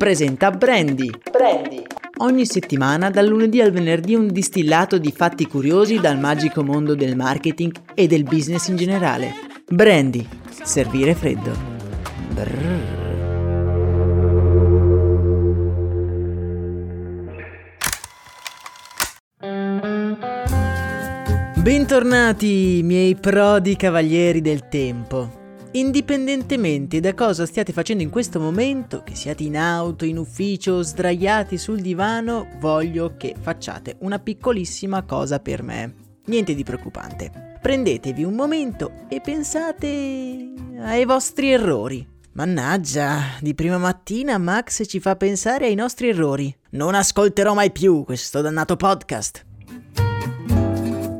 presenta Brandy. Brandy. Ogni settimana, dal lunedì al venerdì, un distillato di fatti curiosi dal magico mondo del marketing e del business in generale. Brandy. Servire freddo. Brrr. Bentornati, miei prodi cavalieri del tempo. Indipendentemente da cosa stiate facendo in questo momento, che siate in auto, in ufficio sdraiati sul divano, voglio che facciate una piccolissima cosa per me. Niente di preoccupante. Prendetevi un momento e pensate ai vostri errori. Mannaggia, di prima mattina Max ci fa pensare ai nostri errori. Non ascolterò mai più questo dannato podcast.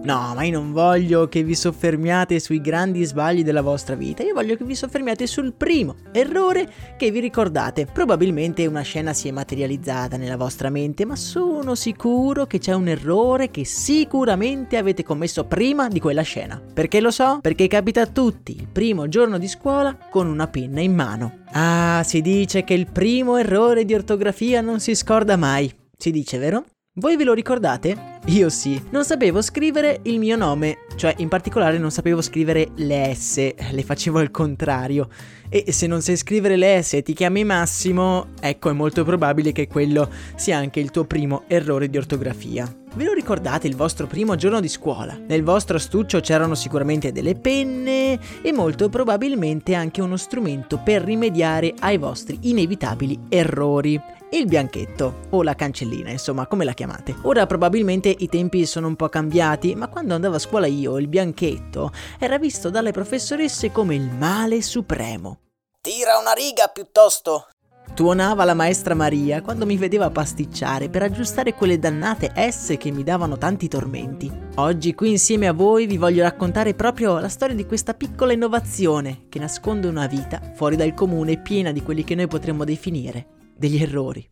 No, ma io non voglio che vi soffermiate sui grandi sbagli della vostra vita, io voglio che vi soffermiate sul primo errore che vi ricordate. Probabilmente una scena si è materializzata nella vostra mente, ma sono sicuro che c'è un errore che sicuramente avete commesso prima di quella scena. Perché lo so? Perché capita a tutti il primo giorno di scuola con una penna in mano. Ah, si dice che il primo errore di ortografia non si scorda mai. Si dice, vero? Voi ve lo ricordate? Io sì. Non sapevo scrivere il mio nome, cioè in particolare non sapevo scrivere le S, le facevo al contrario. E se non sai scrivere le S e ti chiami Massimo, ecco è molto probabile che quello sia anche il tuo primo errore di ortografia. Ve lo ricordate il vostro primo giorno di scuola? Nel vostro astuccio c'erano sicuramente delle penne e molto probabilmente anche uno strumento per rimediare ai vostri inevitabili errori il bianchetto o la cancellina, insomma, come la chiamate. Ora probabilmente i tempi sono un po' cambiati, ma quando andavo a scuola io il bianchetto era visto dalle professoresse come il male supremo. Tira una riga piuttosto. Tuonava la maestra Maria quando mi vedeva pasticciare per aggiustare quelle dannate S che mi davano tanti tormenti. Oggi qui insieme a voi vi voglio raccontare proprio la storia di questa piccola innovazione che nasconde una vita fuori dal comune piena di quelli che noi potremmo definire degli errori.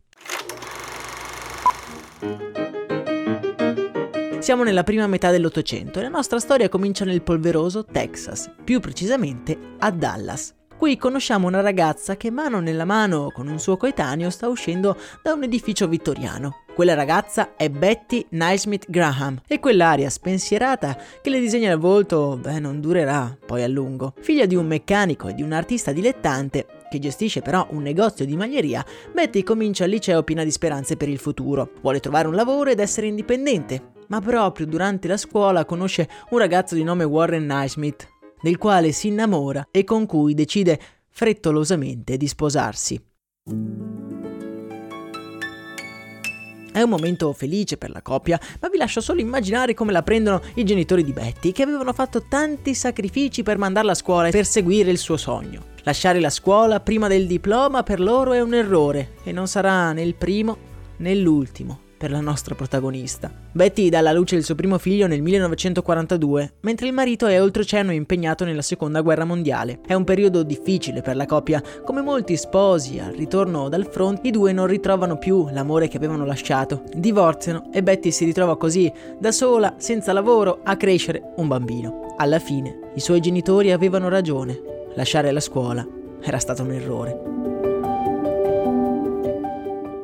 Siamo nella prima metà dell'Ottocento e la nostra storia comincia nel polveroso Texas, più precisamente a Dallas. Qui conosciamo una ragazza che mano nella mano con un suo coetaneo sta uscendo da un edificio vittoriano. Quella ragazza è Betty Naismith Graham e quell'aria spensierata che le disegna il volto, beh, non durerà poi a lungo. Figlia di un meccanico e di un artista dilettante, che gestisce però un negozio di maglieria, Betty comincia il liceo piena di speranze per il futuro. Vuole trovare un lavoro ed essere indipendente. Ma proprio durante la scuola conosce un ragazzo di nome Warren Naismith, del quale si innamora e con cui decide frettolosamente di sposarsi. È un momento felice per la coppia, ma vi lascio solo immaginare come la prendono i genitori di Betty, che avevano fatto tanti sacrifici per mandarla a scuola e per seguire il suo sogno. Lasciare la scuola prima del diploma per loro è un errore e non sarà né il primo né l'ultimo per la nostra protagonista. Betty dà alla luce il suo primo figlio nel 1942, mentre il marito è oltreoceano impegnato nella seconda guerra mondiale. È un periodo difficile per la coppia, come molti sposi al ritorno dal front i due non ritrovano più l'amore che avevano lasciato, divorziano e Betty si ritrova così, da sola, senza lavoro, a crescere un bambino. Alla fine, i suoi genitori avevano ragione, lasciare la scuola era stato un errore.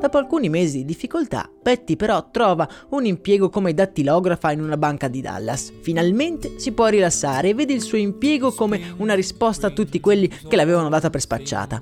Dopo alcuni mesi di difficoltà, Betty però trova un impiego come dattilografa in una banca di Dallas. Finalmente si può rilassare e vede il suo impiego come una risposta a tutti quelli che l'avevano data per spacciata.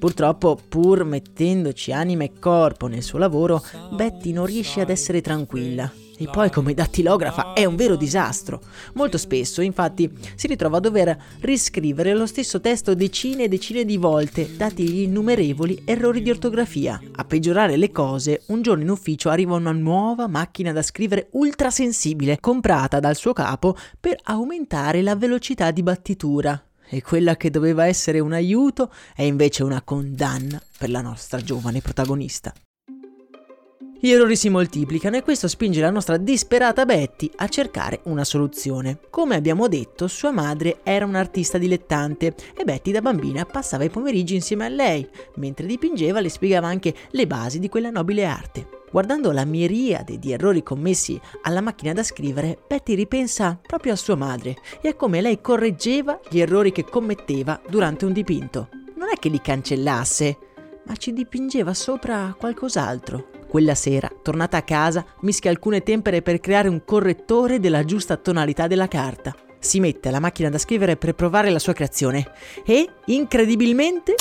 Purtroppo, pur mettendoci anima e corpo nel suo lavoro, Betty non riesce ad essere tranquilla E poi come dattilografa è un vero disastro. Molto spesso, infatti, si ritrova a dover riscrivere lo stesso testo decine e decine di volte, dati gli innumerevoli errori di ortografia. A peggiorare le cose, un giorno in ufficio arriva una nuova macchina da scrivere ultrasensibile, comprata dal suo capo per aumentare la velocità di battitura. E quella che doveva essere un aiuto è invece una condanna per la nostra giovane protagonista. Gli errori si moltiplicano e questo spinge la nostra disperata Betty a cercare una soluzione. Come abbiamo detto, sua madre era un'artista dilettante e Betty da bambina passava i pomeriggi insieme a lei, mentre dipingeva le spiegava anche le basi di quella nobile arte. Guardando la miriade di errori commessi alla macchina da scrivere, Betty ripensa proprio a sua madre e a come lei correggeva gli errori che commetteva durante un dipinto. Non è che li cancellasse, ma ci dipingeva sopra qualcos'altro. Quella sera, tornata a casa, mischia alcune tempere per creare un correttore della giusta tonalità della carta. Si mette alla macchina da scrivere per provare la sua creazione e, incredibilmente,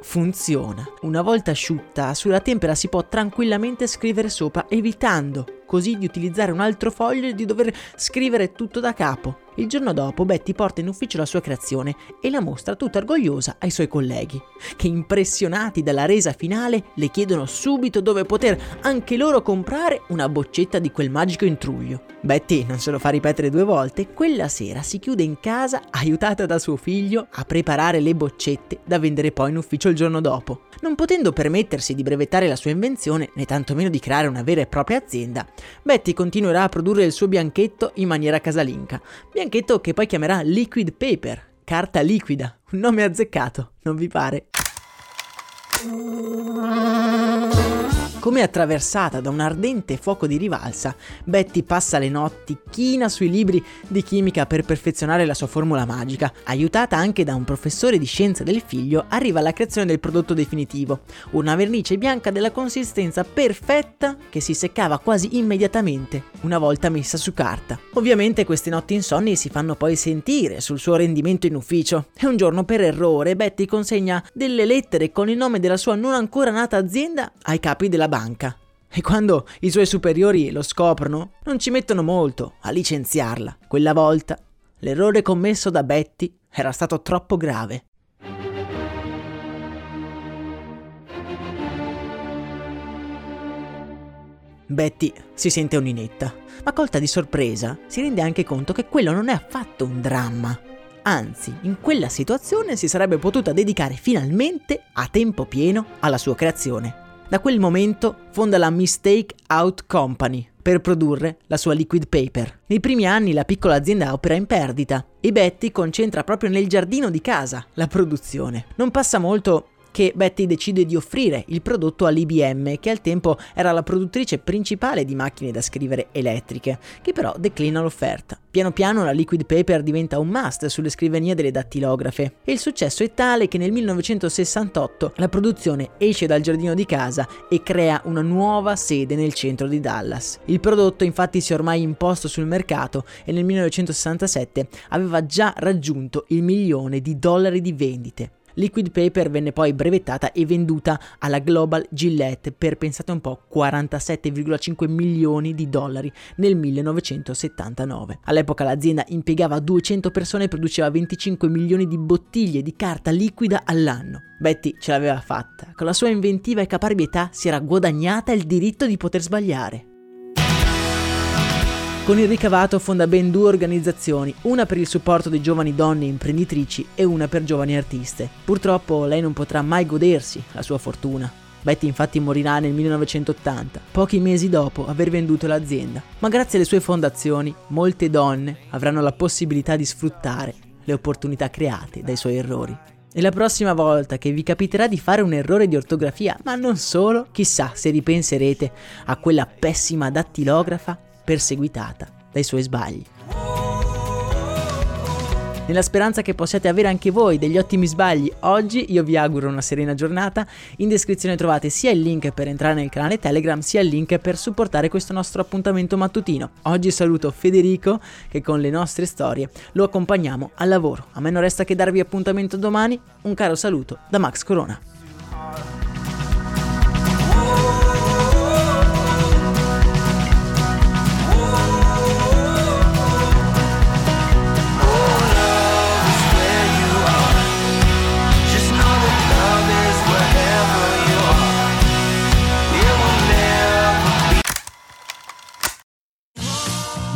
funziona. Una volta asciutta, sulla tempera si può tranquillamente scrivere sopra, evitando così di utilizzare un altro foglio e di dover scrivere tutto da capo. Il giorno dopo Betty porta in ufficio la sua creazione e la mostra tutta orgogliosa ai suoi colleghi, che impressionati dalla resa finale le chiedono subito dove poter anche loro comprare una boccetta di quel magico intruglio. Betty non se lo fa ripetere due volte, quella sera si chiude in casa aiutata da suo figlio a preparare le boccette da vendere poi in ufficio il giorno dopo. Non potendo permettersi di brevettare la sua invenzione, né tantomeno di creare una vera e propria azienda, Betty continuerà a produrre il suo bianchetto in maniera casalinga. Bianchetto che poi chiamerà Liquid Paper, carta liquida. Un nome azzeccato, non vi pare? Come attraversata da un ardente fuoco di rivalsa, Betty passa le notti china sui libri di chimica per perfezionare la sua formula magica. Aiutata anche da un professore di scienza del figlio, arriva alla creazione del prodotto definitivo, una vernice bianca della consistenza perfetta che si seccava quasi immediatamente una volta messa su carta. Ovviamente queste notti insonni si fanno poi sentire sul suo rendimento in ufficio e un giorno per errore Betty consegna delle lettere con il nome della sua non ancora nata azienda ai capi della banca. E quando i suoi superiori lo scoprono, non ci mettono molto a licenziarla. Quella volta l'errore commesso da Betty era stato troppo grave. Betty si sente un'inetta, ma colta di sorpresa si rende anche conto che quello non è affatto un dramma. Anzi, in quella situazione si sarebbe potuta dedicare finalmente a tempo pieno alla sua creazione. Da quel momento fonda la Mistake Out Company per produrre la sua liquid paper. Nei primi anni la piccola azienda opera in perdita e Betty concentra proprio nel giardino di casa la produzione. Non passa molto che Betty decide di offrire il prodotto all'IBM, che al tempo era la produttrice principale di macchine da scrivere elettriche, che però declina l'offerta. Piano piano la liquid paper diventa un must sulle scrivanie delle dattilografe e il successo è tale che nel 1968 la produzione esce dal giardino di casa e crea una nuova sede nel centro di Dallas. Il prodotto infatti si è ormai imposto sul mercato e nel 1967 aveva già raggiunto il milione di dollari di vendite. Liquid Paper venne poi brevettata e venduta alla Global Gillette per, pensate un po', 47,5 milioni di dollari nel 1979. All'epoca l'azienda impiegava 200 persone e produceva 25 milioni di bottiglie di carta liquida all'anno. Betty ce l'aveva fatta. Con la sua inventiva e caparbietà si era guadagnata il diritto di poter sbagliare. Con il ricavato fonda ben due organizzazioni, una per il supporto di giovani donne imprenditrici e una per giovani artiste. Purtroppo lei non potrà mai godersi la sua fortuna. Betty infatti morirà nel 1980, pochi mesi dopo aver venduto l'azienda. Ma grazie alle sue fondazioni, molte donne avranno la possibilità di sfruttare le opportunità create dai suoi errori. E la prossima volta che vi capiterà di fare un errore di ortografia, ma non solo, chissà se ripenserete a quella pessima dattilografa perseguitata dai suoi sbagli. Nella speranza che possiate avere anche voi degli ottimi sbagli oggi, io vi auguro una serena giornata. In descrizione trovate sia il link per entrare nel canale Telegram, sia il link per supportare questo nostro appuntamento mattutino. Oggi saluto Federico che con le nostre storie lo accompagniamo al lavoro. A me non resta che darvi appuntamento domani. Un caro saluto da Max Corona.